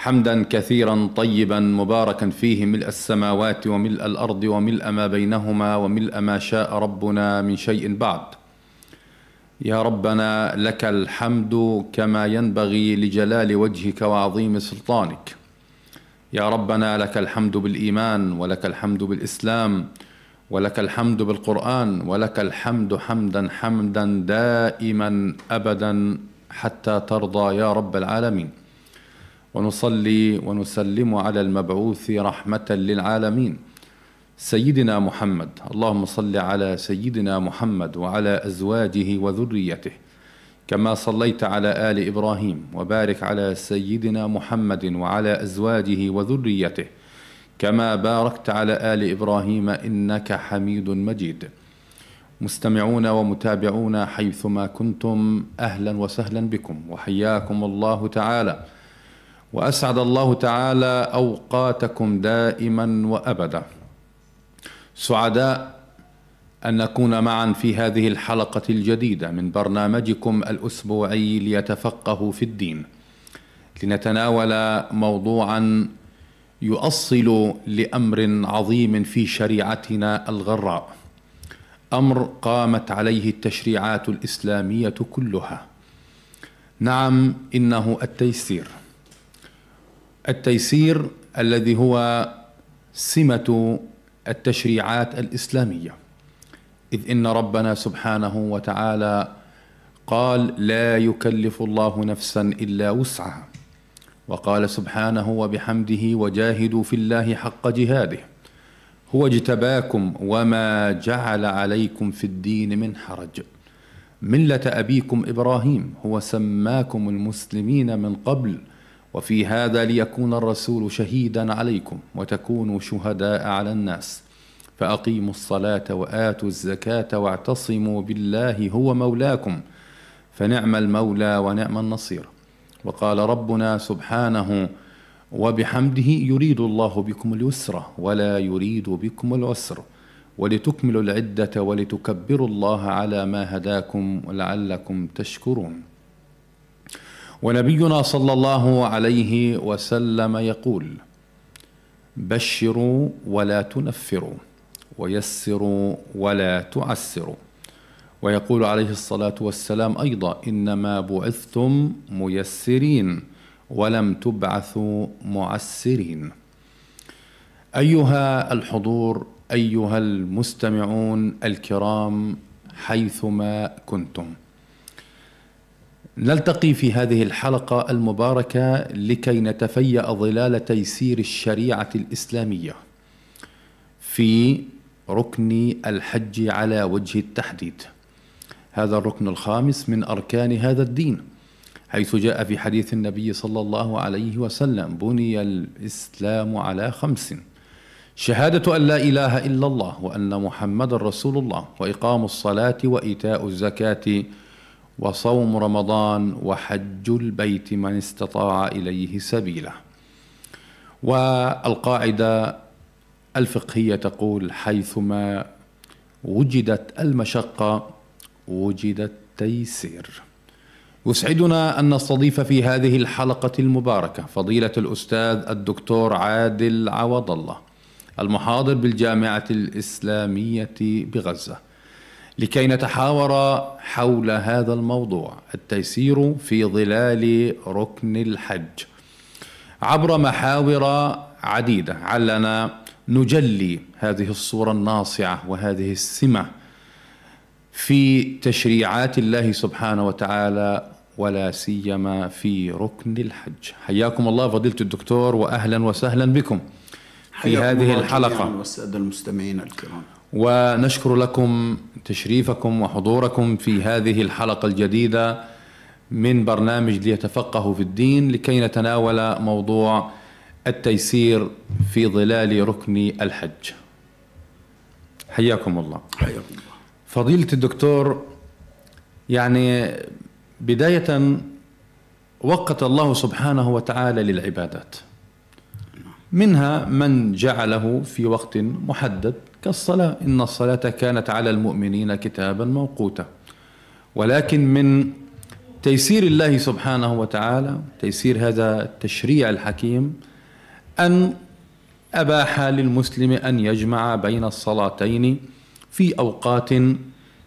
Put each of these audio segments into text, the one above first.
حمدا كثيرا طيبا مباركا فيه ملء السماوات وملء الأرض وملء ما بينهما وملء ما شاء ربنا من شيء بعد. يا ربنا لك الحمد كما ينبغي لجلال وجهك وعظيم سلطانك. يا ربنا لك الحمد بالإيمان ولك الحمد بالإسلام ولك الحمد بالقرآن ولك الحمد حمدا حمدا دائما أبدا حتى ترضى يا رب العالمين. ونصلي ونسلم على المبعوث رحمة للعالمين. سيدنا محمد اللهم صل على سيدنا محمد وعلى أزواجه وذريته كما صليت على آل إبراهيم وبارك على سيدنا محمد وعلى أزواجه وذريته كما باركت على آل إبراهيم إنك حميد مجيد. مستمعون ومتابعون حيثما كنتم أهلا وسهلا بكم وحياكم الله تعالى. وأسعد الله تعالى أوقاتكم دائما وابدا. سعداء أن نكون معا في هذه الحلقة الجديدة من برنامجكم الأسبوعي ليتفقهوا في الدين. لنتناول موضوعا يؤصل لأمر عظيم في شريعتنا الغراء. أمر قامت عليه التشريعات الإسلامية كلها. نعم إنه التيسير. التيسير الذي هو سمة التشريعات الإسلامية. إذ إن ربنا سبحانه وتعالى قال لا يكلف الله نفسا إلا وسعها وقال سبحانه وبحمده وجاهدوا في الله حق جهاده هو اجتباكم وما جعل عليكم في الدين من حرج ملة أبيكم إبراهيم هو سماكم المسلمين من قبل وفي هذا ليكون الرسول شهيدا عليكم وتكونوا شهداء على الناس. فأقيموا الصلاة وآتوا الزكاة واعتصموا بالله هو مولاكم فنعم المولى ونعم النصير. وقال ربنا سبحانه وبحمده يريد الله بكم اليسر ولا يريد بكم العسر ولتكملوا العدة ولتكبروا الله على ما هداكم ولعلكم تشكرون. ونبينا صلى الله عليه وسلم يقول بشروا ولا تنفروا ويسروا ولا تعسروا. ويقول عليه الصلاة والسلام أيضا إنما بعثتم ميسرين ولم تبعثوا معسرين. أيها الحضور أيها المستمعون الكرام حيثما كنتم. نلتقي في هذه الحلقة المباركة لكي نتفيأ ظلال تيسير الشريعة الإسلامية في ركن الحج على وجه التحديد. هذا الركن الخامس من أركان هذا الدين حيث جاء في حديث النبي صلى الله عليه وسلم بني الإسلام على خمس شهادة أن لا إله إلا الله وأن محمد رسول الله وإقام الصلاة وإيتاء الزكاة وصوم رمضان وحج البيت من استطاع إليه سبيلا والقاعدة الفقهية تقول حيثما وجدت المشقة وجد التيسير. يسعدنا أن نستضيف في هذه الحلقة المباركة فضيلة الأستاذ الدكتور عادل عوض الله المحاضر بالجامعة الإسلامية بغزة. لكي نتحاور حول هذا الموضوع. التيسير في ظلال ركن الحج. عبر محاور عديدة علنا نجلي هذه الصورة الناصعة وهذه السمة في تشريعات الله سبحانه وتعالى ولا سيما في ركن الحج. حياكم الله فضيلة الدكتور وأهلا وسهلا بكم في هذه الحلقة. والسادة المستمعين الكرام. ونشكر لكم تشريفكم وحضوركم في هذه الحلقة الجديدة من برنامج ليتفقهوا في الدين لكي نتناول موضوع التيسير في ظلال ركن الحج. حياكم الله. حياكم الله. فضيلة الدكتور يعني بداية وقت الله سبحانه وتعالى للعبادات. منها من جعله في وقت محدد. كالصلاة. إن الصلاة كانت على المؤمنين كتابا موقوتا. ولكن من تيسير الله سبحانه وتعالى تيسير هذا التشريع الحكيم أن أباح للمسلم أن يجمع بين الصلاتين في أوقات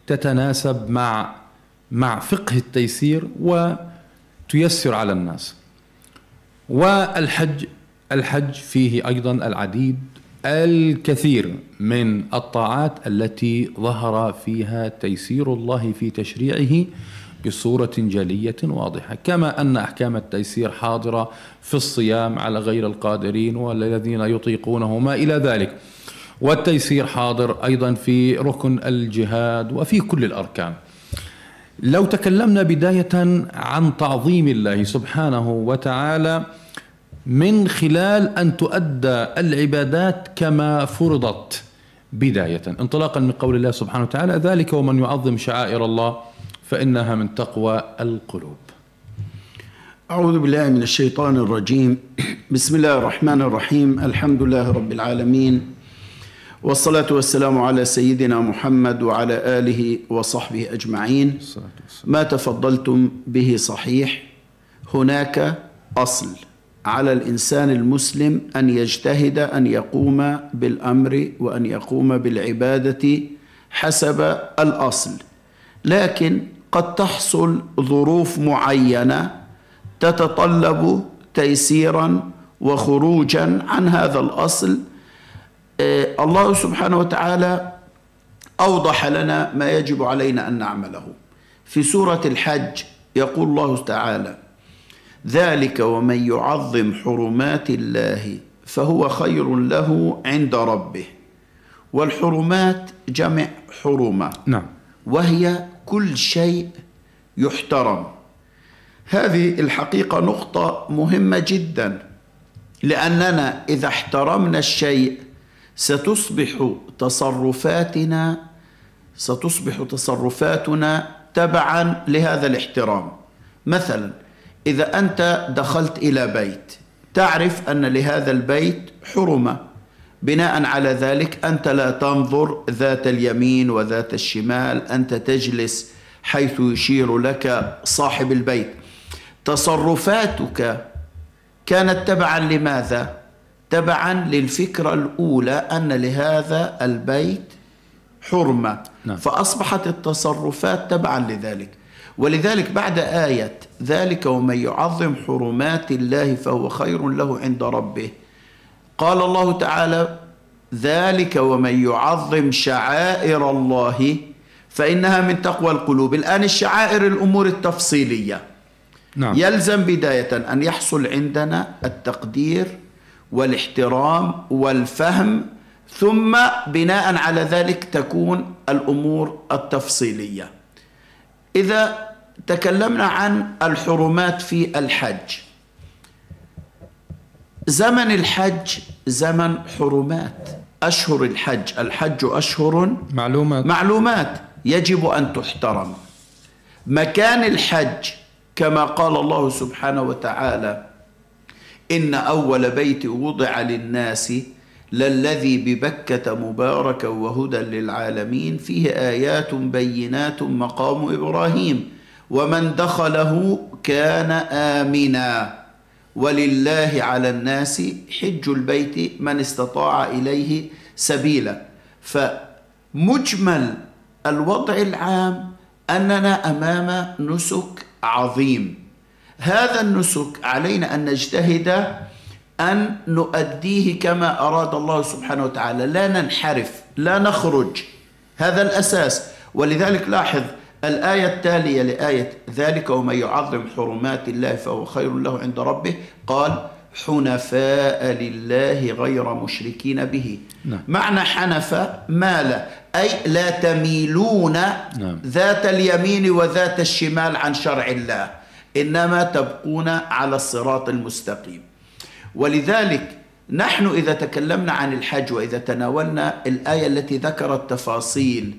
تتناسب مع مع فقه التيسير وتيسر على الناس. والحج الحج فيه أيضا العديد الكثير من الطاعات التي ظهر فيها تيسير الله في تشريعه بصورة جلية واضحة كما أن أحكام التيسير حاضرة في الصيام على غير القادرين والذين يطيقونه ما إلى ذلك. والتيسير حاضر أيضا في ركن الجهاد وفي كل الأركان. لو تكلمنا بداية عن تعظيم الله سبحانه وتعالى من خلال أن تؤدى العبادات كما فرضت بداية. انطلاقا من قول الله سبحانه وتعالى ذلك ومن يعظم شعائر الله فإنها من تقوى القلوب. أعوذ بالله من الشيطان الرجيم. بسم الله الرحمن الرحيم. الحمد لله رب العالمين والصلاة والسلام على سيدنا محمد وعلى آله وصحبه أجمعين. ما تفضلتم به صحيح هناك أصل. على الإنسان المسلم أن يجتهد أن يقوم بالأمر وأن يقوم بالعبادة حسب الأصل. لكن قد تحصل ظروف معينة تتطلب تيسيرا وخروجا عن هذا الأصل. آه، الله سبحانه وتعالى أوضح لنا ما يجب علينا أن نعمله. في سورة الحج يقول الله تعالى ذلك ومن يعظم حرمات الله فهو خير له عند ربه. والحرمات جمع حرمة. نعم. وهي كل شيء يحترم. هذه الحقيقة نقطة مهمة جدا لأننا إذا احترمنا الشيء ستصبح تصرفاتنا ستصبح تصرفاتنا تبعا لهذا الاحترام. مثلا إذا أنت دخلت إلى بيت تعرف أن لهذا البيت حرمة. بناء على ذلك أنت لا تنظر ذات اليمين وذات الشمال أنت تجلس حيث يشير لك صاحب البيت. تصرفاتك كانت تبعا لماذا؟ تبعا للفكرة الأولى أن لهذا البيت حرمة. نعم. فأصبحت التصرفات تبعا لذلك. ولذلك بعد آية ذلك ومن يعظم حرمات الله فهو خير له عند ربه. قال الله تعالى ذلك ومن يعظم شعائر الله فإنها من تقوى القلوب. الآن الشعائر الأمور التفصيلية. نعم. يلزم بداية أن يحصل عندنا التقدير والاحترام والفهم ثم بناء على ذلك تكون الأمور التفصيلية. إذا تكلمنا عن الحرمات في الحج. زمن الحج زمن حرمات. أشهر الحج الحج أشهر معلومات. معلومات يجب أن تحترم. مكان الحج كما قال الله سبحانه وتعالى إن أول بيت وضع للناس للذي ببكة مباركا وهدى للعالمين فيه آيات بينات مقام إبراهيم. ومن دخله كان آمنا ولله على الناس حج البيت من استطاع إليه سبيلا فمجمل الوضع العام أننا أمام نسك عظيم. هذا النسك علينا أن نجتهد أن نؤديه كما أراد الله سبحانه وتعالى. لا ننحرف لا نخرج. هذا الأساس. ولذلك لاحظ الآية التالية لآية ذلك ومن يعظم حرمات الله فهو خير له عند ربه قال حنفاء لله غير مشركين به نعم. معنى حنفاء مال أي لا تميلون نعم. ذات اليمين وذات الشمال عن شرع الله إنما تبقون على الصراط المستقيم ولذلك نحن إذا تكلمنا عن الحج وإذا تناولنا الآية التي ذكرت تفاصيل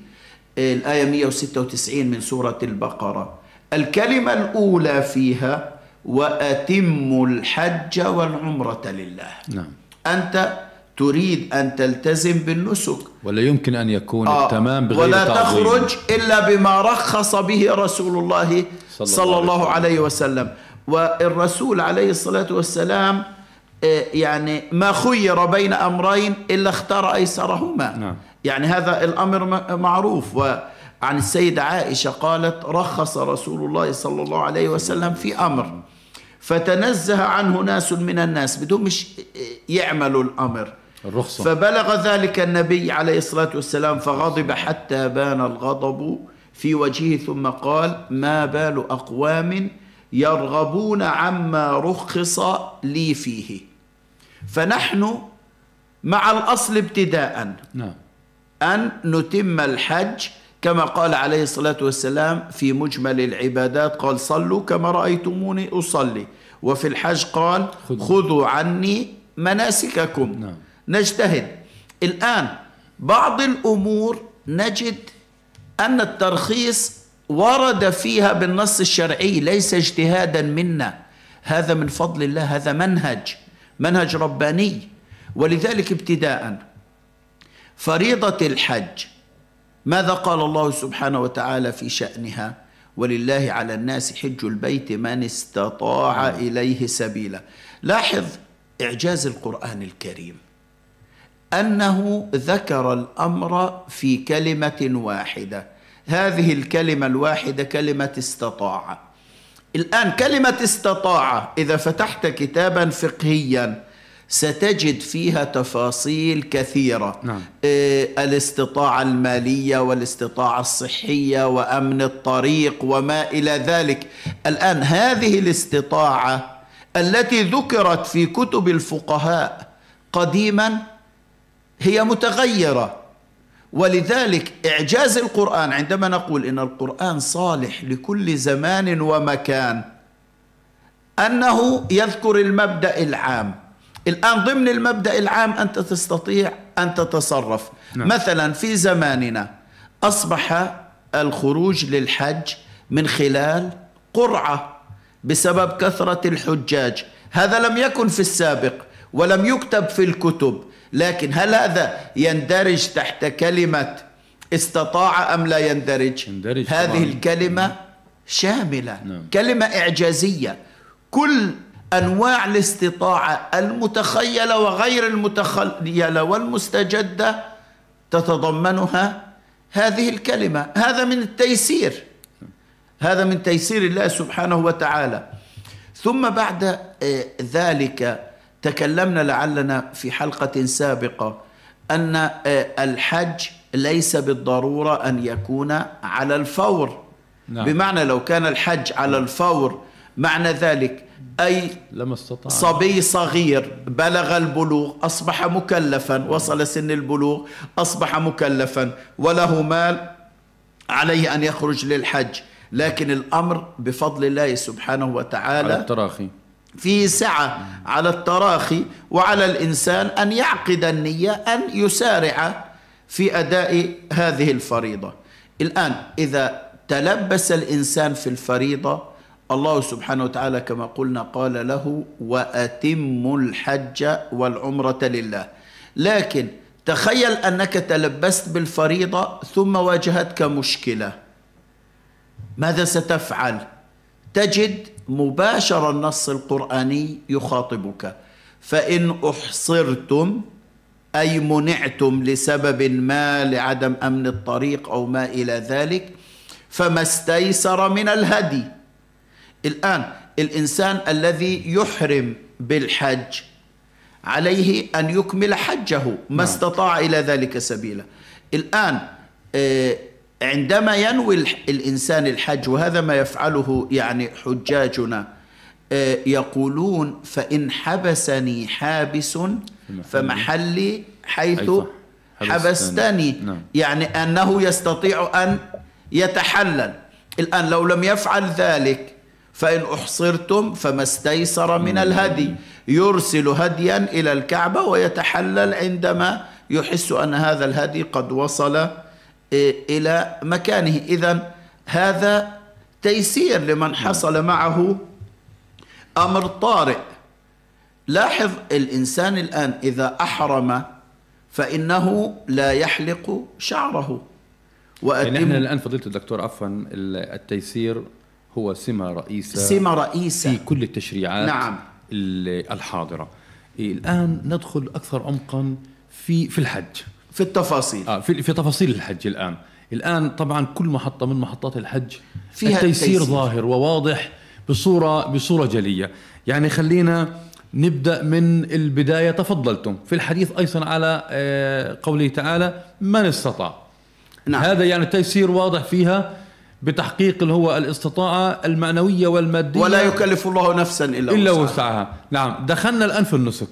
الآية 196 من سورة البقرة. الكلمة الأولى فيها وأتموا الحج والعمرة لله. نعم. أنت تريد أن تلتزم بالنسك. ولا يمكن أن يكون آه، التمام بغير ولا تعظيم. تخرج إلا بما رخص به رسول الله صلى صلى, الله الله عليه وسلم. والرسول عليه الصلاة والسلام آه، يعني ما خير بين أمرين إلا اختار أيسرهما. نعم. يعني هذا الأمر معروف. وعن السيدة عائشة قالت رخص رسول الله صلى الله عليه وسلم في أمر فتنزه عنه ناس من الناس بدون مش يعملوا الأمر. الرخصة. فبلغ ذلك النبي عليه الصلاة والسلام فغضب حتى بان الغضب في وجهه ثم قال ما بال أقوام يرغبون عما رخص لي فيه. فنحن مع الأصل ابتداءً. نعم. أن نتم الحج كما قال عليه الصلاة والسلام في مجمل العبادات قال صلوا كما رأيتموني أصلي. وفي الحج قال خذوا. عني مناسككم. نعم. نجتهد. الآن بعض الأمور نجد أن الترخيص ورد فيها بالنص الشرعي ليس اجتهادا منا. هذا من فضل الله هذا منهج منهج رباني. ولذلك ابتداءً فريضة الحج. ماذا قال الله سبحانه وتعالى في شأنها؟ ولله على الناس حج البيت من استطاع إليه سبيلا. لاحظ إعجاز القرآن الكريم. أنه ذكر الأمر في كلمة واحدة. هذه الكلمة الواحدة كلمة استطاع. الآن كلمة استطاع إذا فتحت كتابا فقهيا ستجد فيها تفاصيل كثيرة. نعم. آه، الاستطاعة المالية والاستطاعة الصحية وأمن الطريق وما إلى ذلك. الآن هذه الاستطاعة التي ذكرت في كتب الفقهاء قديما هي متغيرة. ولذلك إعجاز القرآن عندما نقول إن القرآن صالح لكل زمان ومكان أنه يذكر المبدأ العام. الآن ضمن المبدأ العام أنت تستطيع أن تتصرف نعم. مثلا في زماننا أصبح الخروج للحج من خلال قرعة بسبب كثرة الحجاج هذا لم يكن في السابق ولم يكتب في الكتب لكن هل هذا يندرج تحت كلمة استطاع أم لا يندرج يندرج هذه طبعاً. الكلمة شاملة نعم. كلمة إعجازية كل أنواع الاستطاعة المتخيلة وغير المتخيلة والمستجدة تتضمنها هذه الكلمة. هذا من التيسير. هذا من تيسير الله سبحانه وتعالى. ثم بعد آه، ذلك تكلمنا لعلنا في حلقة سابقة أن آه، الحج ليس بالضرورة أن يكون على الفور. نعم. بمعنى لو كان الحج على الفور معنى ذلك أي لما استطاع صبي صغير بلغ البلوغ أصبح مكلفا. وصل سن البلوغ أصبح مكلفا. وله مال عليه أن يخرج للحج. لكن الأمر بفضل الله سبحانه على وتعالى التراخي. فيه سعة على التراخي وعلى الإنسان أن يعقد النية أن يسارع في أداء هذه الفريضة. الآن إذا تلبس الإنسان في الفريضة الله سبحانه وتعالى كما قلنا قال له وأتم الحج والعمرة لله. لكن تخيل أنك تلبست بالفريضة ثم واجهتك مشكلة. ماذا ستفعل؟ تجد مباشر النص القرآني يخاطبك. فإن أحصرتم أي منعتم لسبب ما لعدم أمن الطريق أو ما إلى ذلك فما استيسر من الهدي. الآن الإنسان الذي يحرم بالحج عليه أن يكمل حجه ما استطاع إلى ذلك سبيلا. الآن آه، عندما ينوي الإنسان الحج وهذا ما يفعله يعني حجاجنا آه، يقولون فإن حبسني حابس فمحلي حيث. حبستني. نعم. يعني أنه يستطيع أن يتحلل. الآن لو لم يفعل ذلك فإن أحصرتم فما استيسر من الهدي. يرسل هديا إلى الكعبة ويتحلل عندما يحس أن هذا الهدي قد وصل إلى مكانه. إذا هذا تيسير لمن حصل معه أمر طارئ. لاحظ الإنسان الآن إذا أحرم فإنه لا يحلق شعره. يعني إحنا الآن فضيلة الدكتور عفوا التيسير هو سمة رئيسة سمة رئيسة. في كل التشريعات نعم. الحاضرة. الآن ندخل أكثر عمقا في في الحج. في التفاصيل. آه في, في تفاصيل الحج الآن. الآن طبعا كل محطة من محطات الحج فيها التيسير التيسير. ظاهر وواضح بصورة بصورة جلية. يعني خلينا نبدأ من البداية. تفضلتم. في الحديث أيضا على آه، قوله تعالى من استطاع. نعم. هذا يعني التيسير واضح فيها بتحقيق اللي هو الاستطاعة المعنوية والمادية. ولا يكلف الله نفسا إلا, إلا وسعها. وسعها. نعم. دخلنا الآن في النسك.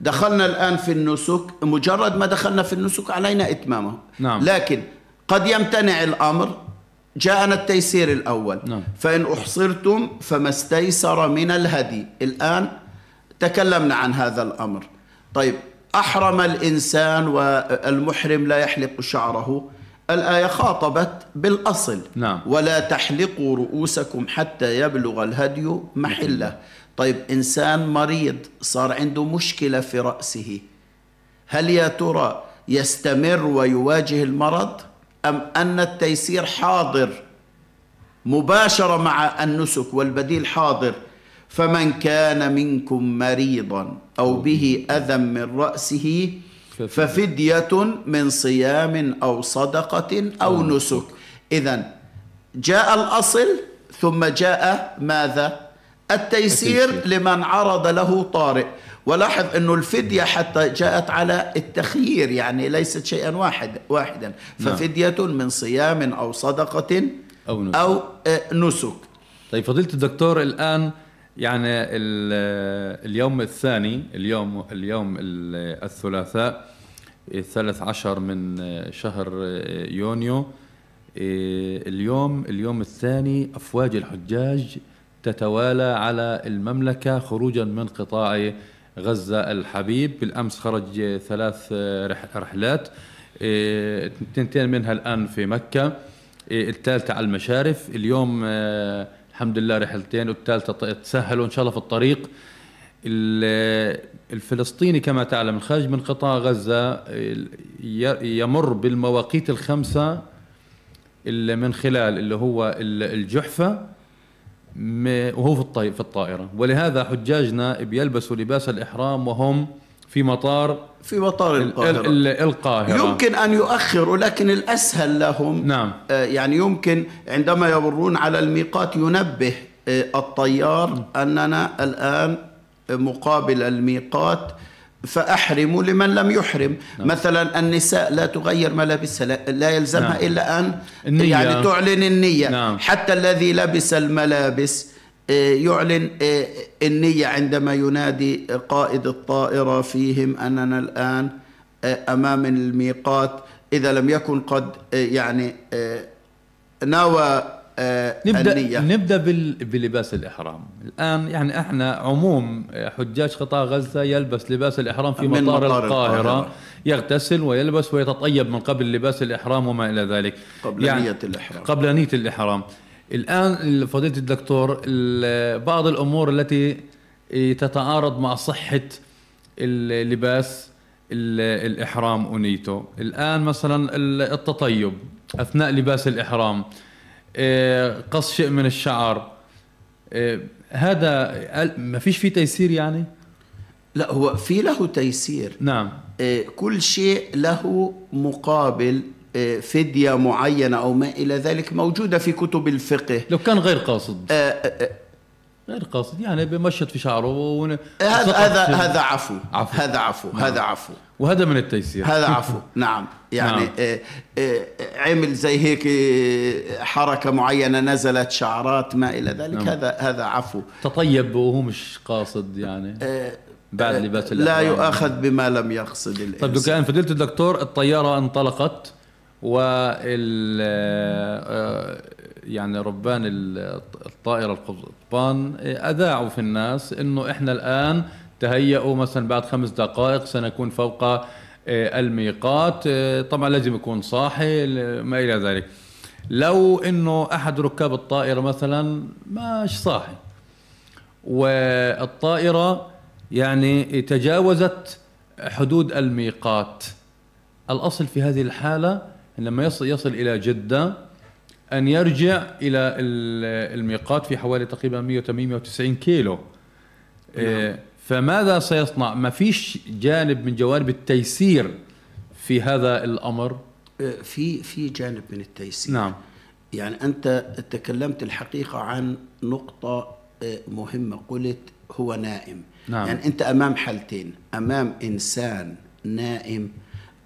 دخلنا الآن في النسك. مجرد ما دخلنا في النسك علينا إتمامه. نعم. لكن قد يمتنع الأمر. جاءنا التيسير الأول. نعم. فإن أحصرتم فما استيسر من الهدي. الآن تكلمنا عن هذا الأمر. طيب أحرم الإنسان والمحرم لا يحلق شعره. الآية خاطبت بالأصل. نعم. ولا تحلقوا رؤوسكم حتى يبلغ الهدي محله. طيب إنسان مريض صار عنده مشكلة في رأسه. هل يا ترى يستمر ويواجه المرض؟ أم أن التيسير حاضر مباشرة مع النسك والبديل حاضر؟ فمن كان منكم مريضا أو به أذى من رأسه ففدية. من صيام أو صدقة أو نسك. إذا جاء الأصل ثم جاء ماذا؟ التيسير التيسير. لمن عرض له طارئ. ولاحظ أنه الفدية حتى جاءت على التخيير يعني ليست شيئا واحد واحدا. نعم. ففدية من صيام أو صدقة أو نسك. أو آه، نسك. طيب فضيلة الدكتور الآن يعني ال- اليوم الثاني اليوم اليوم ال- الثلاثاء الثالث عشر من شهر يونيو اليوم اليوم الثاني أفواج الحجاج تتوالى على المملكة خروجا من قطاع غزة الحبيب. بالأمس خرج ثلاث رح- رحلات اثنتين منها الآن في مكة الثالثة على المشارف. اليوم آه، الحمد لله رحلتين والثالثة ط- تسهلوا إن شاء الله في الطريق. ال- الفلسطيني كما تعلم الخارج من قطاع ي- يمر بالمواقيت الخمسة اللي من خلال اللي هو ال- الجحفة م- وهو في الطائرة. ولهذا حجاجنا بيلبسوا لباس الإحرام وهم في مطار في مطار ال- القاهرة ال- القاهرة يمكن أن يؤخروا لكن الأسهل لهم نعم. آه، يعني يمكن عندما يمرون على الميقات ينبه آه، الطيار أننا الآن مقابل الميقات فأحرموا لمن لم يحرم مثلا النساء لا تغير ملابسها لا- يلزمها نعم. إلا أن النية. يعني تعلن النية نعم. حتى الذي لبس الملابس يعلن آه، النية عندما ينادي قائد الطائرة فيهم أننا الآن آه، أمام الميقات. إذا لم يكن قد آه، يعني نوى نبدا النية. نبدأ بال... بلباس الإحرام. الآن يعني إحنا عموم حجاج قطاع غزة يلبس لباس الإحرام في مطار, مطار القاهرة, القاهرة. يغتسل ويلبس ويتطيب من قبل لباس الإحرام وما إلى ذلك. قبل نية الإحرام. قبل نية الإحرام. الآن فضيلة الدكتور ال- بعض الأمور التي تتعارض مع صحة اللباس ال- الإحرام ونيته الآن مثلا ال- التطيب أثناء لباس الإحرام آه، قص شيء من الشعر آه، هذا ما فيش فيه تيسير يعني؟ لا هو في له تيسير. نعم. آه، كل شيء له مقابل فدية معينة أو ما إلى ذلك موجودة في كتب الفقه. لو كان غير قاصد. آه، آه، غير قاصد يعني بمشط في شعره ون... هذا هذا. هذا عفو. عفو. هذا عفو. هذا عفو. وهذا من التيسير. هذا عفو. نعم. يعني نعم. آه، آه، عمل زي هيك آه، حركة معينة نزلت شعرات ما إلى ذلك. نعم. هذا هذا عفو. تطيب وهو مش قاصد يعني. بعد لباس لا. يؤاخذ بما لم يقصد الإنسان. طيب كان فضيلة الدكتور الطيارة انطلقت. وال آه، يعني ربان ال- الطائرة القبطان أذاعوا في الناس إنه إحنا الآن تهيأوا مثلا بعد خمس دقائق سنكون فوق آه، الميقات. آه، طبعا لازم يكون صاحي ما إلى ذلك. لو إنه أحد ركاب الطائرة مثلا مش صاحي. والطائرة يعني تجاوزت حدود الميقات. الأصل في هذه الحالة لما يصل, يصل إلى جدة أن يرجع إلى ال- الميقات في حوالي تقريبا 190 كيلو. إيه، فماذا سيصنع؟ ما فيش جانب من جوانب التيسير في هذا الأمر؟ آه، في في جانب من التيسير. نعم. يعني أنت تكلمت الحقيقة عن نقطة آه، مهمة قلت هو نائم. نعم. يعني أنت أمام حالتين أمام إنسان نائم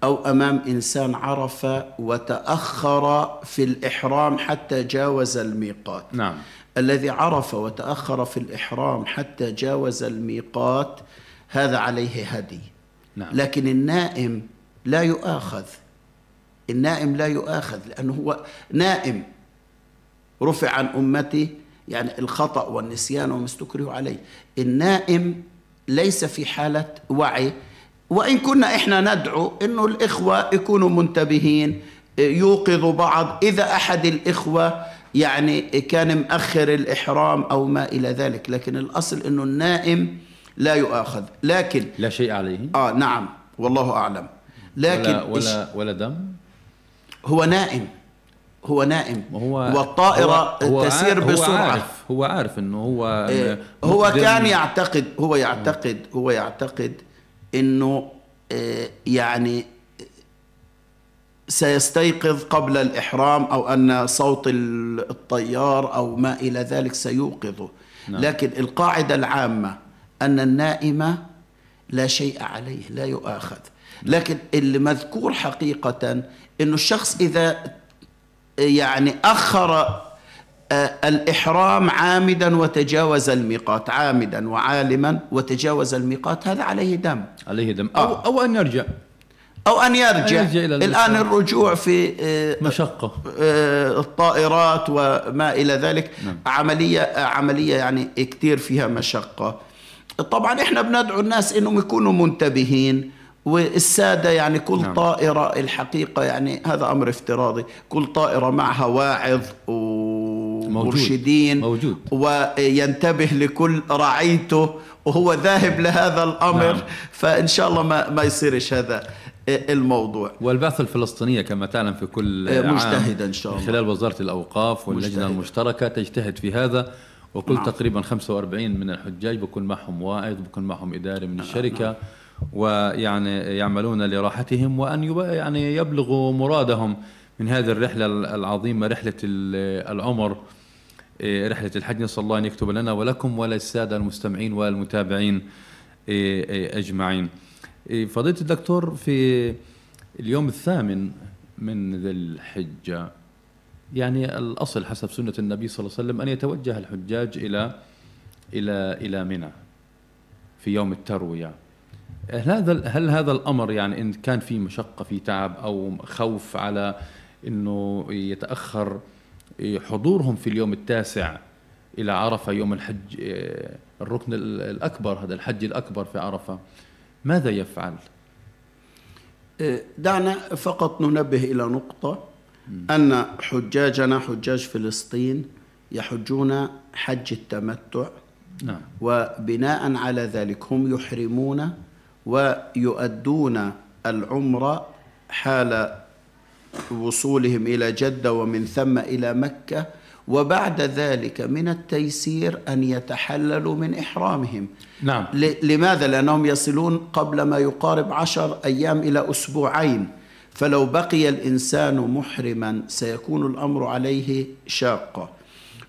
أو أمام إنسان عرف وتأخر في الإحرام حتى جاوز الميقات. نعم. الذي عرف وتأخر في الإحرام حتى جاوز الميقات هذا عليه هدي. نعم. لكن النائم لا يؤاخذ. النائم لا يؤاخذ لأنه هو نائم. رفع عن أمتي يعني الخطأ والنسيان وما استكره عليه. النائم ليس في حالة وعي وإن كنا إحنا ندعو إنه الإخوة يكونوا منتبهين يوقظوا بعض. إذا أحد الإخوة يعني كان مأخر الإحرام أو ما إلى ذلك لكن الأصل إنه النائم لا يؤاخذ. لكن لا شيء عليه. آه نعم. والله أعلم. لكن ولا, ولا, ولا دم؟ هو نائم. هو نائم. وهو والطائرة هو هو تسير عارف- بسرعة. هو عارف. هو عارف إنه هو إيه، هو كان يعتقد هو يعتقد هو يعتقد إنه آه، يعني سيستيقظ قبل الإحرام أو أن صوت ال- الطيار أو ما إلى ذلك سيوقظه. نعم. لكن القاعدة العامة أن النائم لا شيء عليه لا يؤاخذ. لكن اللي مذكور حقيقة أنه الشخص إذا يعني أخر آه، الإحرام عامدا وتجاوز الميقات عامدا وعالما وتجاوز الميقات هذا عليه دم عليه دم أو آه. أو أن يرجع أو أن يرجع, يرجع إلى الآن. الرجوع في آه، مشقة آه، الطائرات وما إلى ذلك نعم. عملية عملية يعني كتير فيها مشقة طبعا إحنا بندعو الناس إنهم يكونوا منتبهين والسادة يعني كل نعم. طائرة الحقيقة يعني هذا أمر افتراضي كل طائرة معها واعظ ومرشدين موجود. وينتبه لكل رعيته وهو ذاهب لهذا الأمر نعم. فإن شاء الله ما, ما يصيرش هذا الموضوع والبعثة الفلسطينية كما تعلم في كل آه، مجتهدة إن شاء الله. خلال وزارة الأوقاف واللجنة مجتهدة. المشتركة تجتهد في هذا وكل نعم. تقريبا 45 من الحجاج بكون معهم واعظ بكون معهم إداري من الشركة ويعني يعملون لراحتهم وأن يعني يبلغوا مرادهم من هذه الرحلة العظيمة رحلة ال- العمر رحلة الحج نسأل الله أن يكتب لنا ولكم وللسادة المستمعين والمتابعين إيه، إيه، أجمعين. إيه، فضيلة الدكتور في اليوم الثامن من ذي الحجة يعني الأصل حسب سنة النبي صلى الله عليه وسلم أن يتوجه الحجاج إلى إلى إلى منى في يوم التروية. هل هذا هل هذا الأمر يعني إن كان في مشقة في تعب أو خوف على إنه يتأخر حضورهم في اليوم التاسع إلى عرفة يوم الحج آه، الركن ال- الأكبر هذا الحج الأكبر في عرفة. ماذا يفعل؟ دعنا فقط ننبه إلى نقطة أن حجاجنا حجاج فلسطين يحجون حج التمتع نعم. وبناء على ذلك هم يحرمون ويؤدون العمرة حال وصولهم إلى جدة ومن ثم إلى مكة وبعد ذلك من التيسير أن يتحللوا من إحرامهم. نعم. لماذا؟ لأنهم يصلون قبل ما يقارب عشر أيام إلى أسبوعين. فلو بقي الإنسان محرما سيكون الأمر عليه شاقة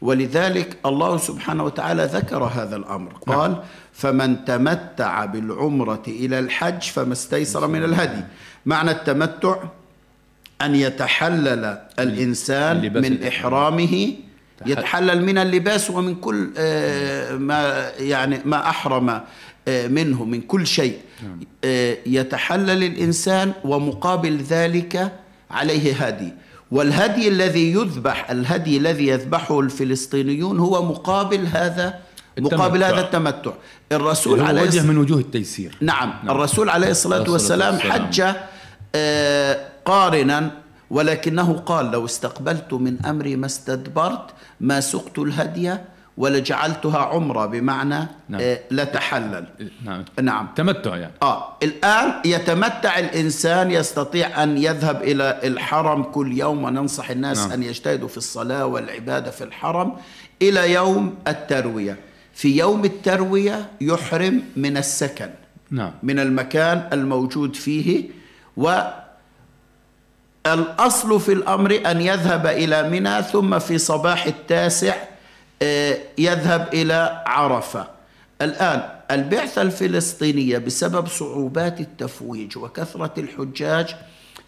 ولذلك الله سبحانه وتعالى ذكر هذا الأمر. قال فمن تمتع بالعمرة إلى الحج فما استيسر من الهدي. معنى التمتع أن يتحلل الإنسان من. إحرامه تحل- يتحلل من اللباس ومن كل آه، ما يعني ما أحرم آه، منه من كل شيء آه، يتحلل الإنسان ومقابل ذلك عليه هدي والهدي الذي يذبح الهدي الذي يذبحه الفلسطينيون هو مقابل هذا التمتع. مقابل هذا التمتع الرسول عليه وجه من وجوه التيسير نعم, نعم. الرسول عليه الصلاة والسلام والسلام. حج آه، قارنا ولكنه قال لو استقبلت من أمري ما استدبرت ما سقت الهدي ولجعلتها عمرة بمعنى نعم. آه، لتحلل نعم. نعم. تمتع يعني. آه. الآن يتمتع الإنسان يستطيع أن يذهب إلى الحرم كل يوم وننصح الناس نعم. أن يجتهدوا في الصلاة والعبادة في الحرم إلى يوم التروية. في يوم التروية يحرم من السكن نعم. من المكان الموجود فيه والأصل في الأمر أن يذهب إلى منى ثم في صباح التاسع آه، يذهب إلى عرفة. الآن البعثة الفلسطينية بسبب صعوبات التفويج وكثرة الحجاج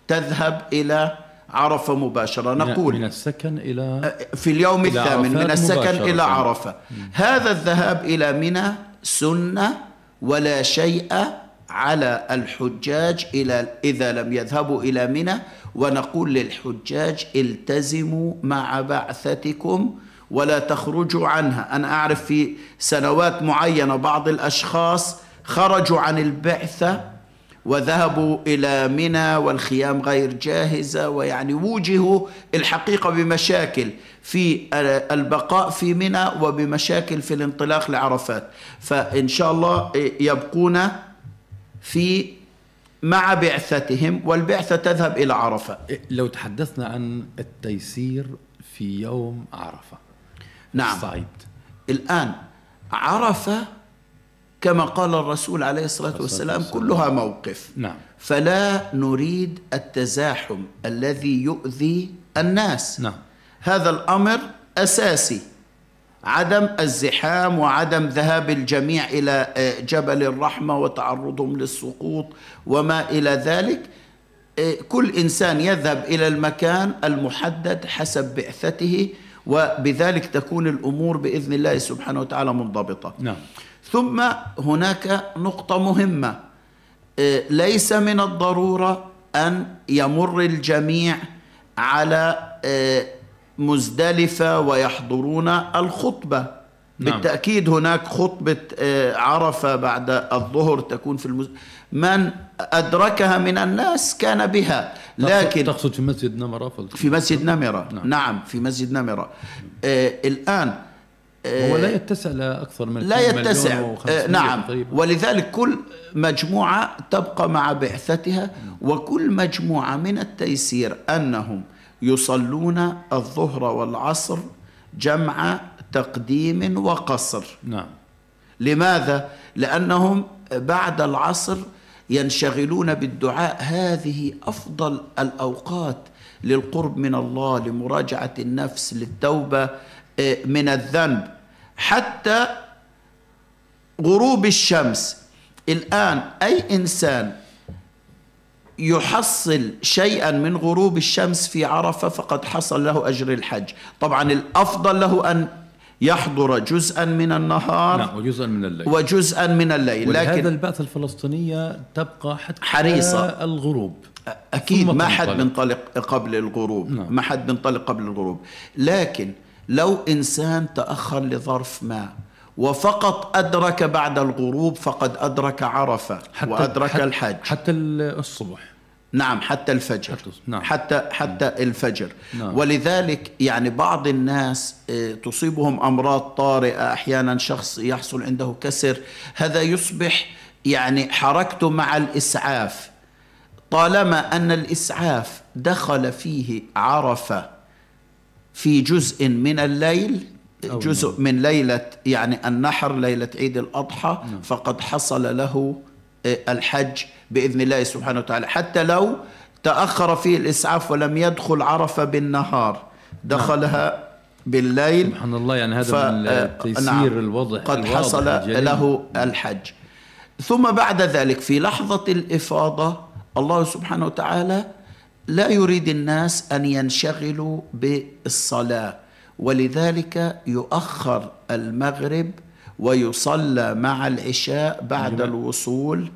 تذهب إلى عرفة مباشرة. نقول من السكن إلى في اليوم إلى الثامن من السكن مباشرة. إلى عرفة هذا الذهاب إلى منى سنة ولا شيء على الحجاج إلى إذا لم يذهبوا إلى منى ونقول للحجاج التزموا مع بعثتكم ولا تخرجوا عنها. أنا أعرف في سنوات معينة بعض الأشخاص خرجوا عن البعثة وذهبوا إلى منى والخيام غير جاهزة ويعني وجهوا الحقيقة بمشاكل في البقاء في منى وبمشاكل في الانطلاق لعرفات. فإن شاء الله يبقون في مع بعثتهم والبعثة تذهب إلى عرفة. لو تحدثنا عن التيسير في يوم عرفة. نعم. الصعيد الآن عرفة كما قال الرسول عليه الصلاة والسلام والسلام. كلها موقف. نعم. فلا نريد التزاحم الذي يؤذي الناس. نعم. هذا الأمر أساسي. عدم الزحام وعدم ذهاب الجميع إلى آه، جبل الرحمة وتعرضهم للسقوط وما إلى ذلك. آه، كل إنسان يذهب إلى المكان المحدد حسب بعثته وبذلك تكون الأمور بإذن الله سبحانه وتعالى منضبطة. نعم. ثم هناك نقطة مهمة. آه، ليس من الضرورة أن يمر الجميع على مزدلفة ويحضرون الخطبة. نعم. بالتأكيد هناك خطبة آه، عرفة بعد الظهر تكون في المز... من أدركها من الناس كان بها. لكن تقصد في مسجد فلت- في مسجد نمرة. نعم. نعم في مسجد نمرة. آه، الآن هو لا يتسع لاكثر من لا يتسع. و500 آه، نعم. تقريبا. ولذلك كل مجموعة تبقى مع بعثتها وكل مجموعة من التيسير أنهم يصلون الظهر والعصر جمع تقديم وقصر. نعم. لماذا؟ لأنهم بعد العصر ينشغلون بالدعاء. هذه أفضل الأوقات للقرب من الله لمراجعة النفس للتوبة آه، من الذنب. حتى غروب الشمس. الآن أي إنسان يحصل شيئا من غروب الشمس في عرفة فقد حصل له أجر الحج طبعا الأفضل له أن يحضر جزءا من النهار نعم وجزءا من الليل وجزءا من الليل لكن البعثة الفلسطينية تبقى حتى حريصة. الغروب أكيد ثم ما حد. بينطلق قبل الغروب نعم. ما حد بينطلق قبل الغروب لكن لو إنسان تأخر لظرف ما وفقط أدرك بعد الغروب فقد أدرك عرفة وأدرك حتى الحج. حتى الصبح. نعم حتى الفجر. حتى- نعم. حتى حتى الفجر. نعم. ولذلك يعني بعض الناس آه، تصيبهم أمراض طارئة أحيانا شخص يحصل عنده كسر. هذا يصبح يعني حركته مع الإسعاف. طالما أن الإسعاف دخل فيه عرفة في جزء من الليل جزء من ليلة يعني النحر ليلة عيد الأضحى فقد حصل له آه، الحج بإذن الله سبحانه وتعالى. حتى لو تأخر فيه الإسعاف ولم يدخل عرفة بالنهار دخلها بالليل سبحان الله يعني هذا ف- من آه، تيسير نعم. الوضع قد الواضح حصل الجليل. له الحج. ثم بعد ذلك في لحظة الإفاضة الله سبحانه وتعالى لا يريد الناس أن ينشغلوا بالصلاة. ولذلك يؤخر المغرب ويصلى مع العشاء بعد جميل. الوصول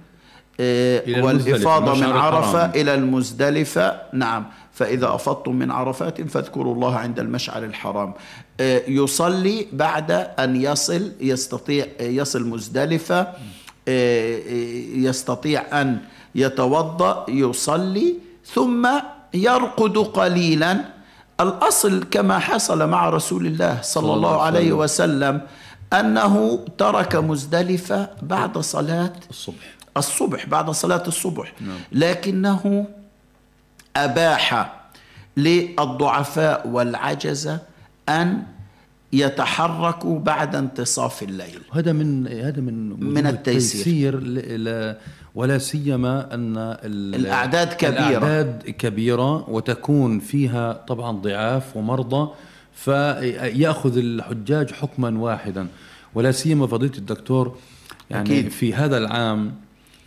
آه، والإفاضة من عرفة الحرام. إلى المزدلفة نعم فإذا أفضتم من عرفات فاذكروا الله عند المشعر الحرام آه، يصلي بعد أن يصل يستطيع يصل مزدلفة آه، يستطيع أن يتوضأ يصلي ثم يرقد قليلا الأصل كما حصل مع رسول الله صلى الله عليه وسلم. أنه ترك مزدلفة بعد صلاة الصبح. الصبح بعد صلاة الصبح. لكنه أباح للضعفاء والعجزة أن يتحركوا بعد انتصاف الليل. هذا من هذا من من التيسير. التيسير ولا سيما أن ال- الأعداد كبيرة. الأعداد كبيرة وتكون فيها طبعا ضعاف ومرضى فيأخذ الحجاج حكما واحدا ولا سيما فضيلة الدكتور يعني. أكيد. في هذا العام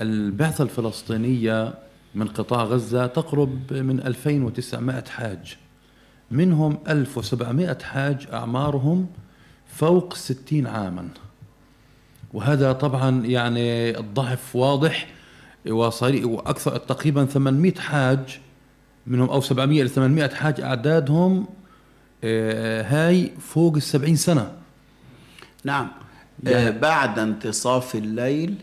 البعثة الفلسطينية من قطاع غزة تقرب من 2900 حاج منهم 1700 حاج أعمارهم فوق 60 عاما وهذا طبعا يعني الضعف واضح وصار وأكثر تقريبا 800 حاج منهم أو 700 ل 800 حاج أعدادهم آه، هاي فوق ال 70 سنة نعم آه بعد انتصاف الليل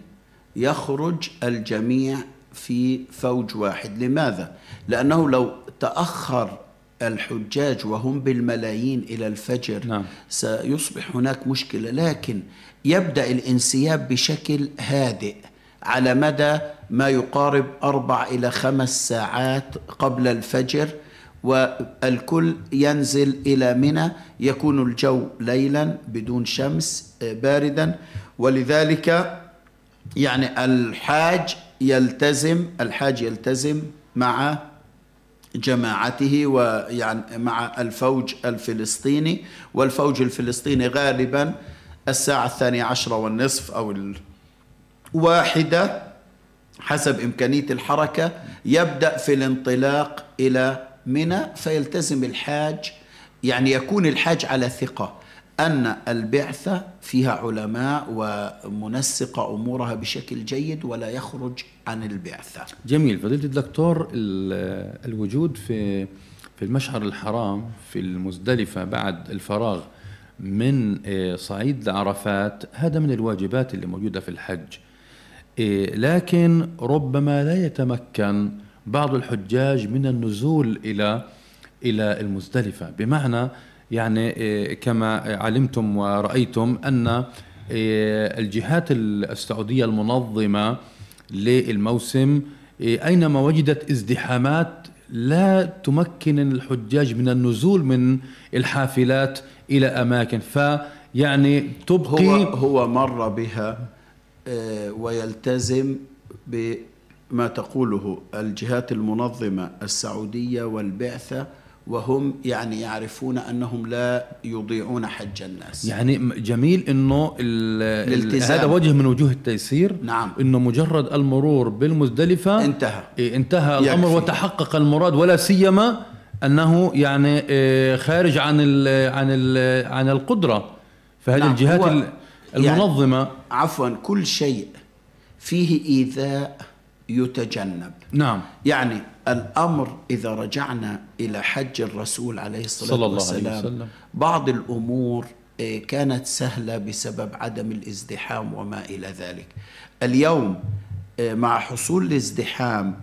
يخرج الجميع في فوج واحد لماذا؟ لأنه لو تأخر الحجاج وهم بالملايين إلى الفجر نعم. سيصبح هناك مشكلة لكن يبدأ الانسياب بشكل هادئ على مدى ما يقارب أربع إلى خمس ساعات قبل الفجر والكل ينزل إلى منى يكون الجو ليلا بدون شمس آه، باردا. ولذلك يعني الحاج يلتزم الحاج يلتزم مع جماعته ويعني مع الفوج الفلسطيني. والفوج الفلسطيني غالبا الساعة الثانية عشرة والنصف أو الواحدة حسب إمكانية الحركة يبدأ في الانطلاق إلى منى فيلتزم الحاج يعني يكون الحاج على ثقة أن البعثة فيها علماء ومنسقة أمورها بشكل جيد ولا يخرج عن البعثة جميل. فضيلة الدكتور ال- الوجود في في المشعر الحرام في المزدلفة بعد الفراغ من آه، صعيد عرفات هذا من الواجبات اللي موجودة في الحج. لكن ربما لا يتمكن بعض الحجاج من النزول إلى إلى المزدلفة. بمعنى يعني إيه، كما علمتم ورأيتم أن إيه، الجهات السعودية المنظمة للموسم إيه، أينما وجدت ازدحامات لا تمكن الحجاج من النزول من الحافلات إلى أماكن. فيعني تبقي هو هو مر بها ويلتزم بما تقوله الجهات المنظمة السعودية والبعثة وهم يعني يعرفون أنهم لا يضيعون حج الناس يعني جميل إنه ال- ال- الالتزام. هذا وجه من وجوه التيسير نعم. إنه مجرد المرور بالمزدلفة انتهى. إيه، انتهى الأمر يكفي. وتحقق المراد ولا سيما أنه يعني إيه، خارج عن ال عن ال عن القدرة فهذه نعم، الجهات هو ال- يعني- عفوا كل شيء فيه إيذاء يتجنب. نعم. يعني الأمر إذا رجعنا إلى حج الرسول عليه الصلاة صلى الله عليه والسلام وسلم. بعض الأمور آه، كانت سهلة بسبب عدم الازدحام وما إلى ذلك. اليوم آه، مع حصول الازدحام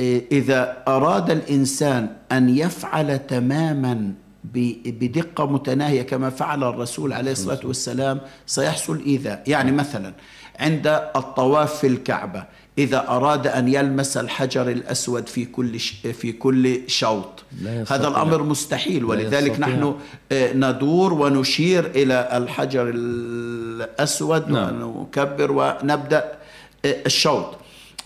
آه، إذا أراد الإنسان أن يفعل تماما بدقة متناهية كما فعل الرسول عليه الصلاة والسلام سيحصل إيذاء يعني مثلا عند الطواف في الكعبة إذا أراد أن يلمس الحجر الأسود في كل ش- في كل شوط. هذا الأمر مستحيل ولذلك. نحن آه، ندور ونشير إلى الحجر الأسود نعم. ونكبر ونبدأ آه، الشوط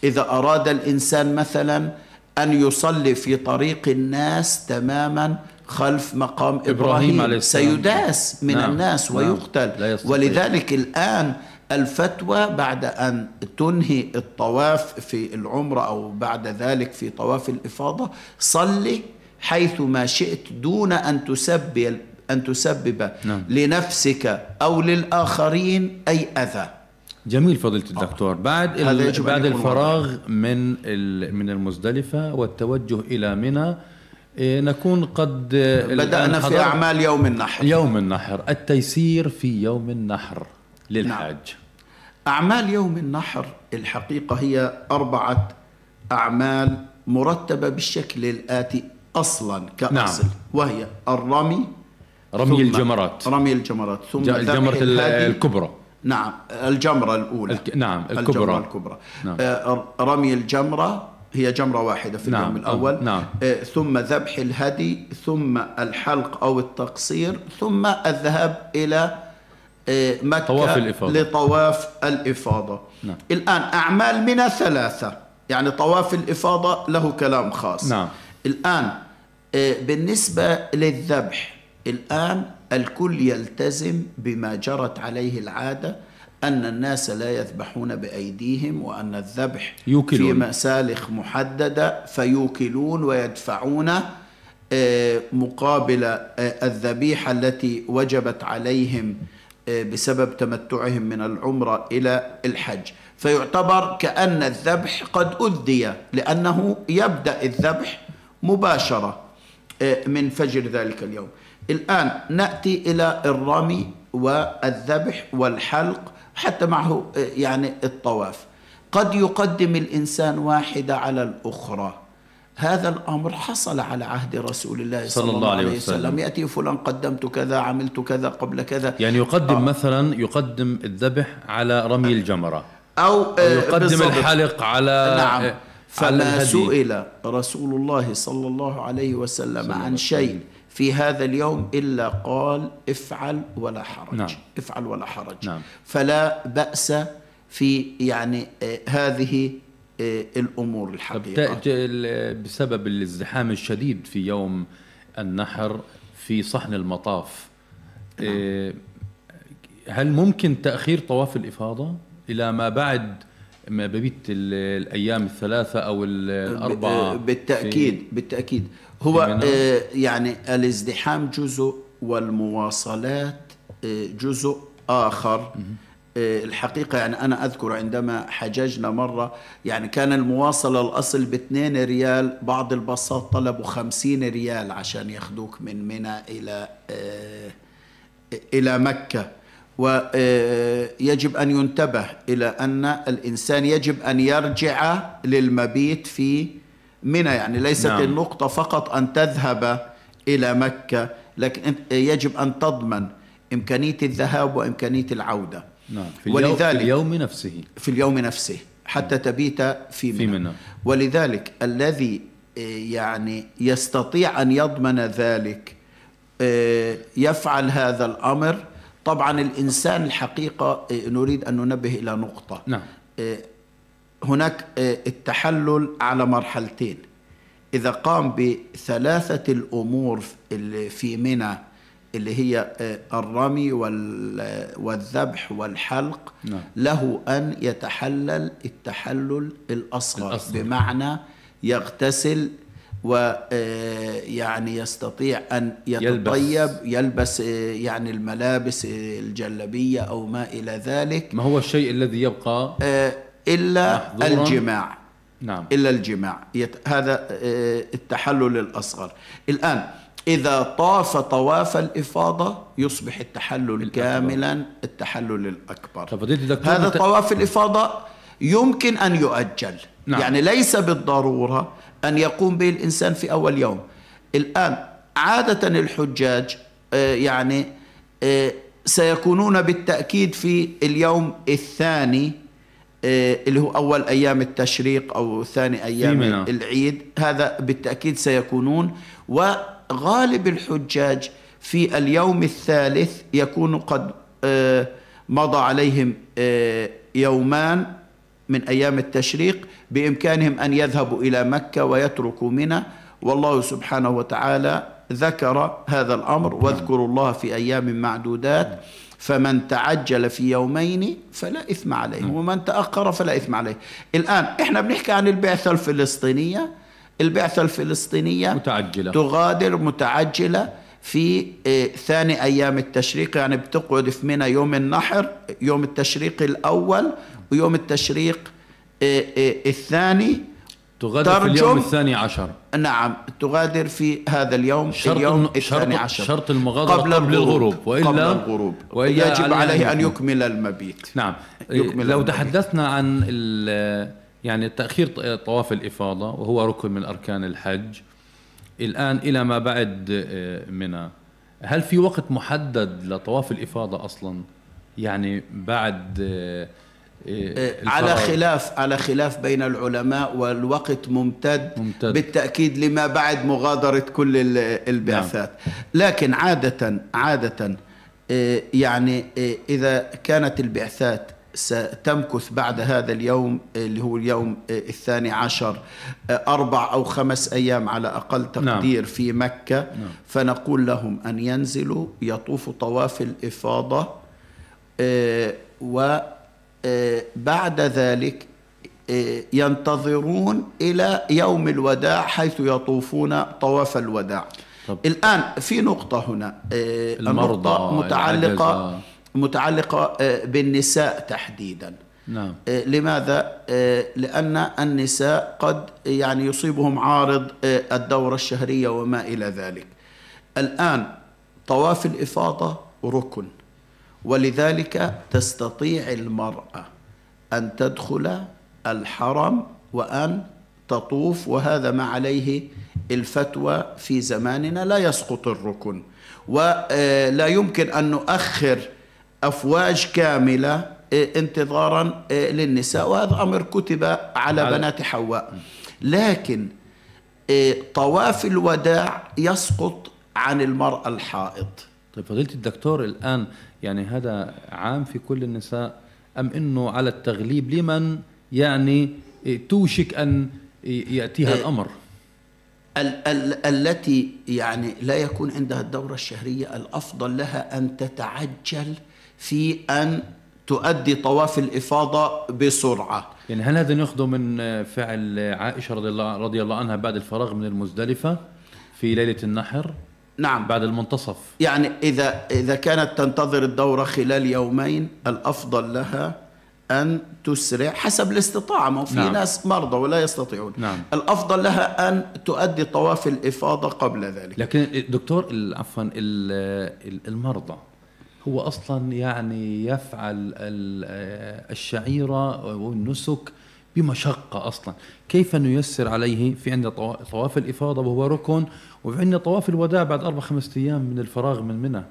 إذا أراد الإنسان مثلا أن يصلي في طريق الناس تماما خلف مقام إبراهيم, إبراهيم عليه السلام. سيداس من نعم. الناس نعم. ويقتل يستطيع. ولذلك الآن الفتوى بعد أن تنهي الطواف في العمرة أو بعد ذلك في طواف الإفاضة صلي حيث ما شئت دون أن تسبب أن تسبب نعم. لنفسك أو للآخرين أي أذى جميل فضيلة الدكتور بعد أن بعد يكون الفراغ من من المزدلفة والتوجه إلى منى نكون قد آه، بدأنا في أعمال يوم النحر يوم النحر التيسير في يوم النحر للحاج أعمال يوم النحر الحقيقة هي أربعة أعمال مرتبة بالشكل الآتي أصلا كأصل نعم. وهي الرمي رمي الجمرات رمي الجمرات ثم الجمرة. الكبرى نعم الجمرة الأولى الك- نعم، الجمرة الكبرى. الكبرى نعم. آه، رمي الجمرة هي جمرة واحدة في نعم، اليوم الأول نعم. آه، ثم ذبح الهدي ثم الحلق أو التقصير ثم الذهاب إلى آه، مكة طواف الإفاضة. لطواف الإفاضة نعم. الآن أعمال من ثلاثة يعني طواف الإفاضة له كلام خاص نعم. الآن آه، بالنسبة للذبح الآن الكل يلتزم بما جرت عليه العادة أن الناس لا يذبحون بأيديهم وأن الذبح يوكلون. في مسالخ محددة فيوكلون ويدفعون آه، مقابل آه، الذبيحة التي وجبت عليهم آه، بسبب تمتعهم من العمرة إلى الحج فيعتبر كأن الذبح قد أدي لأنه يبدأ الذبح مباشرة من فجر ذلك اليوم الآن نأتي إلى الرمي والذبح والحلق حتى معه آه، يعني الطواف قد يقدم الإنسان واحدة على الأخرى هذا الأمر حصل على عهد رسول الله صلى, الله عليه وسلم. وسلم. يأتي فلان قدمت كذا عملت كذا قبل كذا يعني يقدم آه. مثلا يقدم الذبح على رمي الجمرة أو أو آه، يقدم بالضبط. الحلق على نعم على فما. سئل رسول الله صلى الله عليه وسلم الله عن شيء في هذا اليوم إلا قال افعل ولا حرج. نعم. افعل ولا حرج. نعم. فلا بأس في يعني آه، هذه آه، الأمور الحقيقة. بسبب الازدحام الشديد في يوم النحر في صحن المطاف. إيه، هل ممكن تأخير طواف الإفاضة إلى ما بعد ما ببيت ال- الأيام الثلاثة أو ال- الأربعة بالتأكيد بالتأكيد. هو منها؟ آه، يعني الازدحام جزء والمواصلات آه، جزء آخر. آه، الحقيقة يعني أنا أذكر عندما حججنا مرة يعني كان المواصلة الأصل باثنين ريال بعض الباصات طلبوا خمسين ريال عشان ياخدوك من منى إلى إلى مكة. ويجب أن ينتبه إلى أن الإنسان يجب أن يرجع للمبيت في منى يعني ليست نعم. النقطة فقط أن تذهب إلى مكة لكن يجب أن تضمن إمكانية الذهاب وإمكانية العودة. نعم في اليوم, في ولذلك اليوم نفسه. في اليوم نفسه حتى تبيت في منى, في منى. ولذلك الذي آه، يعني يستطيع أن يضمن ذلك آه، يفعل هذا الأمر. طبعا الإنسان الحقيقة آه، نريد أن ننبه إلى نقطة. نعم. هناك آه، التحلل على مرحلتين إذا قام بثلاثة الأمور اللي في منى اللي هي آه، الرمي وال- والذبح والحلق نعم. له أن يتحلل التحلل الأصغر, الأصغر. بمعنى يغتسل ويعني يستطيع أن يلبس. يتطيب يلبس آه، يعني الملابس آه، الجلبية أو ما إلى ذلك ما هو الشيء الذي يبقى آه، إلا محظوراً. الجماع. نعم. إلا الجماع. يت... هذا آه، التحلل الأصغر. الآن إذا طاف طواف الإفاضة يصبح التحلل. كاملا التحلل الأكبر. طب هذا طواف الإفاضة يمكن أن يؤجل. نعم. يعني ليس بالضرورة أن يقوم به الإنسان في أول يوم. الآن عادة الحجاج آه، يعني آه، سيكونون بالتأكيد في اليوم الثاني اللي هو أول أيام التشريق أو ثاني أيام. العيد. هذا بالتأكيد سيكونون. وغالب الحجاج في اليوم الثالث يكون قد آه، مضى عليهم آه، يومان من أيام التشريق بإمكانهم أن يذهبوا إلى مكة ويتركوا منى. والله سبحانه وتعالى ذكر هذا الأمر. واذكروا الله في أيام معدودات. فمن تعجل في يومين فلا إثم عليه ومن تأخر فلا إثم عليه. الآن إحنا بنحكي عن البعثة الفلسطينية. البعثة الفلسطينية متعجلة. تغادر متعجلة في آه، ثاني أيام التشريق يعني بتقعد في منى يوم النحر يوم التشريق الأول ويوم التشريق آه، آه، الثاني تغادر في اليوم الثاني عشر. نعم تغادر في هذا اليوم شرط اليوم الثاني عشر. شرط المغادرة قبل, قبل الغروب وإلا قبل الغروب. وإلا يجب عليه أن يكمل. المبيت. نعم. يكمل لو المبيت. تحدثنا عن يعني تأخير طواف الإفاضة وهو ركن من أركان الحج الآن إلى ما بعد آه، منى. هل في وقت محدد لطواف الإفاضة أصلا؟ يعني بعد آه، آه، على خلاف على خلاف بين العلماء والوقت ممتد, ممتد بالتأكيد لما بعد مغادرة كل البعثات نعم. لكن عادة عادة يعني إذا كانت البعثات ستمكث بعد هذا اليوم اللي هو اليوم الثاني عشر أربع أو خمس أيام على أقل تقدير نعم. في مكة نعم. فنقول لهم أن ينزلوا يطوفوا طواف الإفاضة آه، وبعد آه، ذلك آه، ينتظرون إلى يوم الوداع حيث يطوفون طواف الوداع طب. الآن في نقطة هنا المرضى متعلقة العجزة. متعلقة آه، بالنساء تحديدا نعم. آه، لماذا؟ آه، لأن النساء قد يعني يصيبهم عارض الدورة الشهرية وما إلى ذلك الآن طواف الإفاضة ركن ولذلك تستطيع المرأة أن تدخل الحرم وأن تطوف وهذا ما عليه الفتوى في زماننا لا يسقط الركن. ولا يمكن أن نؤخر أفواج كاملة إيه، انتظارا إيه، للنساء وهذا أمر كتب على بنات حواء. لكن طواف الوداع يسقط عن المرأة الحائض. طيب فضيلة الدكتور الآن يعني هذا عام في كل النساء. أم أنه على التغليب لمن يعني توشك أن يأتيها الأمر؟ ال- ال- التي يعني لا يكون عندها الدورة الشهرية الأفضل لها أن تتعجل في أن تؤدي طواف الإفاضة بسرعة. يعني هل هذا نأخذه من فعل عائشة رضي الله, رضي الله عنها بعد الفراغ من المزدلفة في ليلة النحر؟ نعم. بعد المنتصف. يعني إذا إذا كانت تنتظر الدورة خلال يومين الأفضل لها أن تسرع حسب الاستطاعة. ما في نعم. ناس مرضى ولا يستطيعون. نعم. الأفضل لها أن تؤدي طواف الإفاضة قبل ذلك. لكن دكتور عفوا المرضى هو أصلا يعني يفعل الشعيرة والنسك بمشقة أصلا. كيف نيسر عليه في عندنا طواف الإفاضة وهو ركن وفي عندنا طواف الوداع بعد أربع خمسة أيام من الفراغ من منى.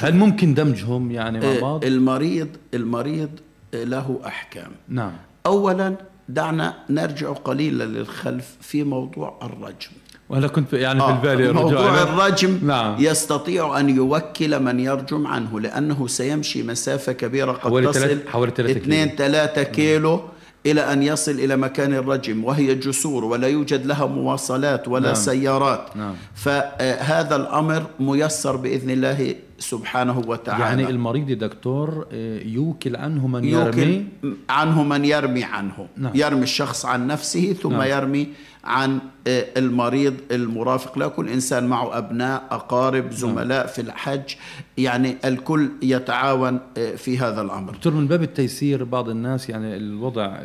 هل ممكن دمجهم يعني مع آه، بعض؟ المريض المريض له أحكام. نعم. اولا دعنا نرجع قليلا للخلف في موضوع الرجم. وأنا كنت يعني في البالي آه موضوع الرجم نعم. يستطيع أن يوكل من يرجم عنه لأنه سيمشي مسافة كبيرة قد حوالي تصل حوالي 2 3 كيلو. إلى أن يصل إلى مكان الرجم وهي جسور ولا يوجد لها مواصلات ولا نعم. سيارات نعم. فهذا الأمر ميسر بإذن الله سبحانه وتعالى. يعني المريض دكتور آه، يوكل عنه من يوكل يرمي؟ عنه من يرمي عنه. نعم. يرمي الشخص عن نفسه ثم نعم. يرمي عن آه، المريض المرافق. لا كل إنسان معه أبناء أقارب زملاء نعم. في الحج. يعني الكل يتعاون آه، في هذا الأمر. دكتور من باب التيسير بعض الناس يعني الوضع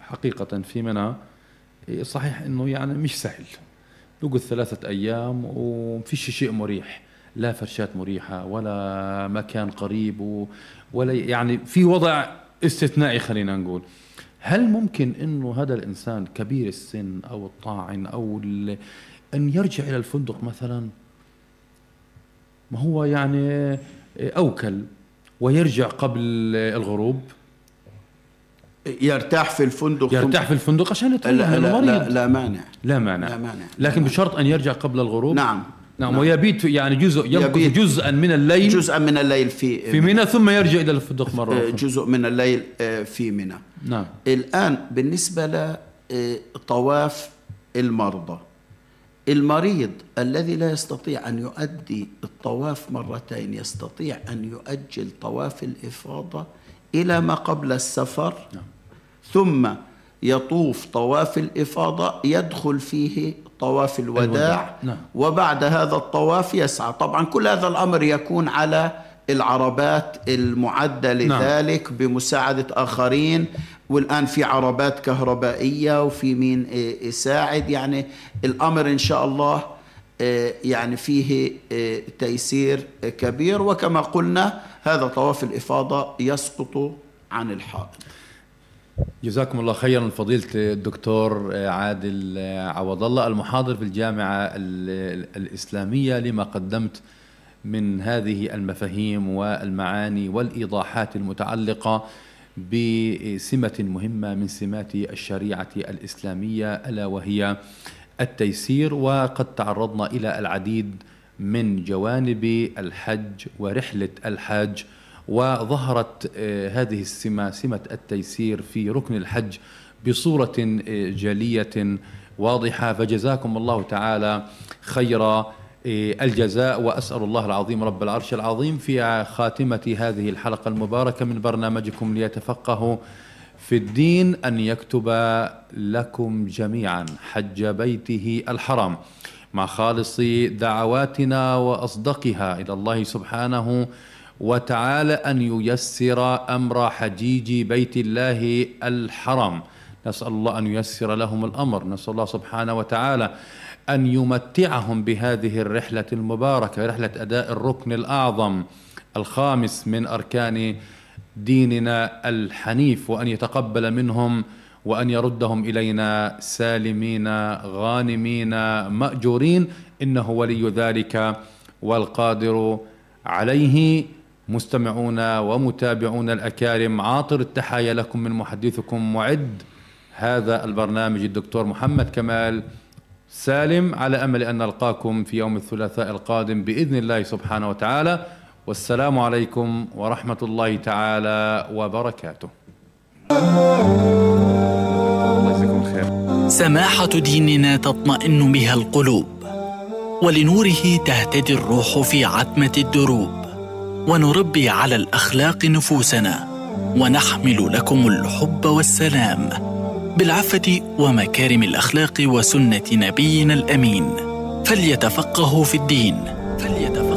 حقيقة في منى صحيح أنه يعني مش سهل. نقعد ثلاثة أيام ومفيش شيء مريح. لا فرشات مريحة ولا مكان قريب ولا يعني في وضع استثنائي خلينا نقول. هل ممكن إنه هذا الإنسان كبير السن أو الطاعن أو أن يرجع إلى الفندق مثلا؟ ما هو يعني أوكل ويرجع قبل الغروب؟ يرتاح في الفندق. يرتاح في الفندق عشان يطلع لا, لا, لا, لا مانع. لا مانع. لا مانع. لكن بشرط أن يرجع قبل الغروب؟ نعم. نعم, نعم. ويبيت يعني جزء يمكث جزءا من الليل. جزءا من الليل في في منى ثم يرجع إلى الفندق مرة أخرى. جزء من الليل آه، في منى. نعم. الآن بالنسبة لطواف آه، المرضى المريض الذي لا يستطيع أن يؤدي الطواف مرتين يستطيع أن يؤجل طواف الإفاضة إلى ما قبل السفر نعم. ثم يطوف طواف الإفاضة يدخل فيه طواف الوداع. نعم. وبعد هذا الطواف يسعى طبعا كل هذا الأمر يكون على العربات المعدة نعم. لذلك نعم. بمساعدة آخرين والآن في عربات كهربائية وفي مين يساعد يعني الأمر إن شاء الله يعني فيه تيسير كبير وكما قلنا هذا طواف الإفاضة يسقط عن الحائط جزاكم الله خيرا فضيلة الدكتور عادل عوض الله المحاضر في الجامعة الإسلامية لما قدمت من هذه المفاهيم والمعاني والإيضاحات المتعلقة بسمة مهمة من سمات الشريعة الإسلامية ألا وهي التيسير. وقد تعرضنا إلى العديد من جوانب الحج ورحلة الحج وظهرت هذه السمة سمة التيسير في ركن الحج بصورة جلية واضحة. فجزاكم الله تعالى خير الجزاء. وأسأل الله العظيم رب العرش العظيم في خاتمة هذه الحلقة المباركة من برنامجكم ليتفقهوا في الدين أن يكتب لكم جميعا حج بيته الحرام مع خالص دعواتنا وأصدقها إلى الله سبحانه وتعالى أن ييسر أمر حجيج بيت الله الحرام. نسأل الله أن ييسر لهم الأمر. نسأل الله سبحانه وتعالى أن يمتعهم بهذه الرحلة المباركة رحلة أداء الركن الأعظم الخامس من أركان ديننا الحنيف وأن يتقبل منهم وأن يردهم إلينا سالمين غانمين مأجورين. إنه ولي ذلك والقادر عليه. مستمعون ومتابعون الأكارم عاطر التحايا لكم من محدثكم معد. هذا البرنامج الدكتور محمد كمال. سالم على أمل أن نلقاكم في يوم الثلاثاء القادم بإذن الله سبحانه وتعالى. والسلام عليكم ورحمة الله تعالى وبركاته. سماحة ديننا تطمئن بها القلوب ولنوره تهتدي الروح في عتمة الدروب. ونربي على الأخلاق نفوسنا ونحمل لكم الحب والسلام بالعفة ومكارم الأخلاق وسنة نبينا الأمين. فليتفقهوا في الدين. فليتفقهوا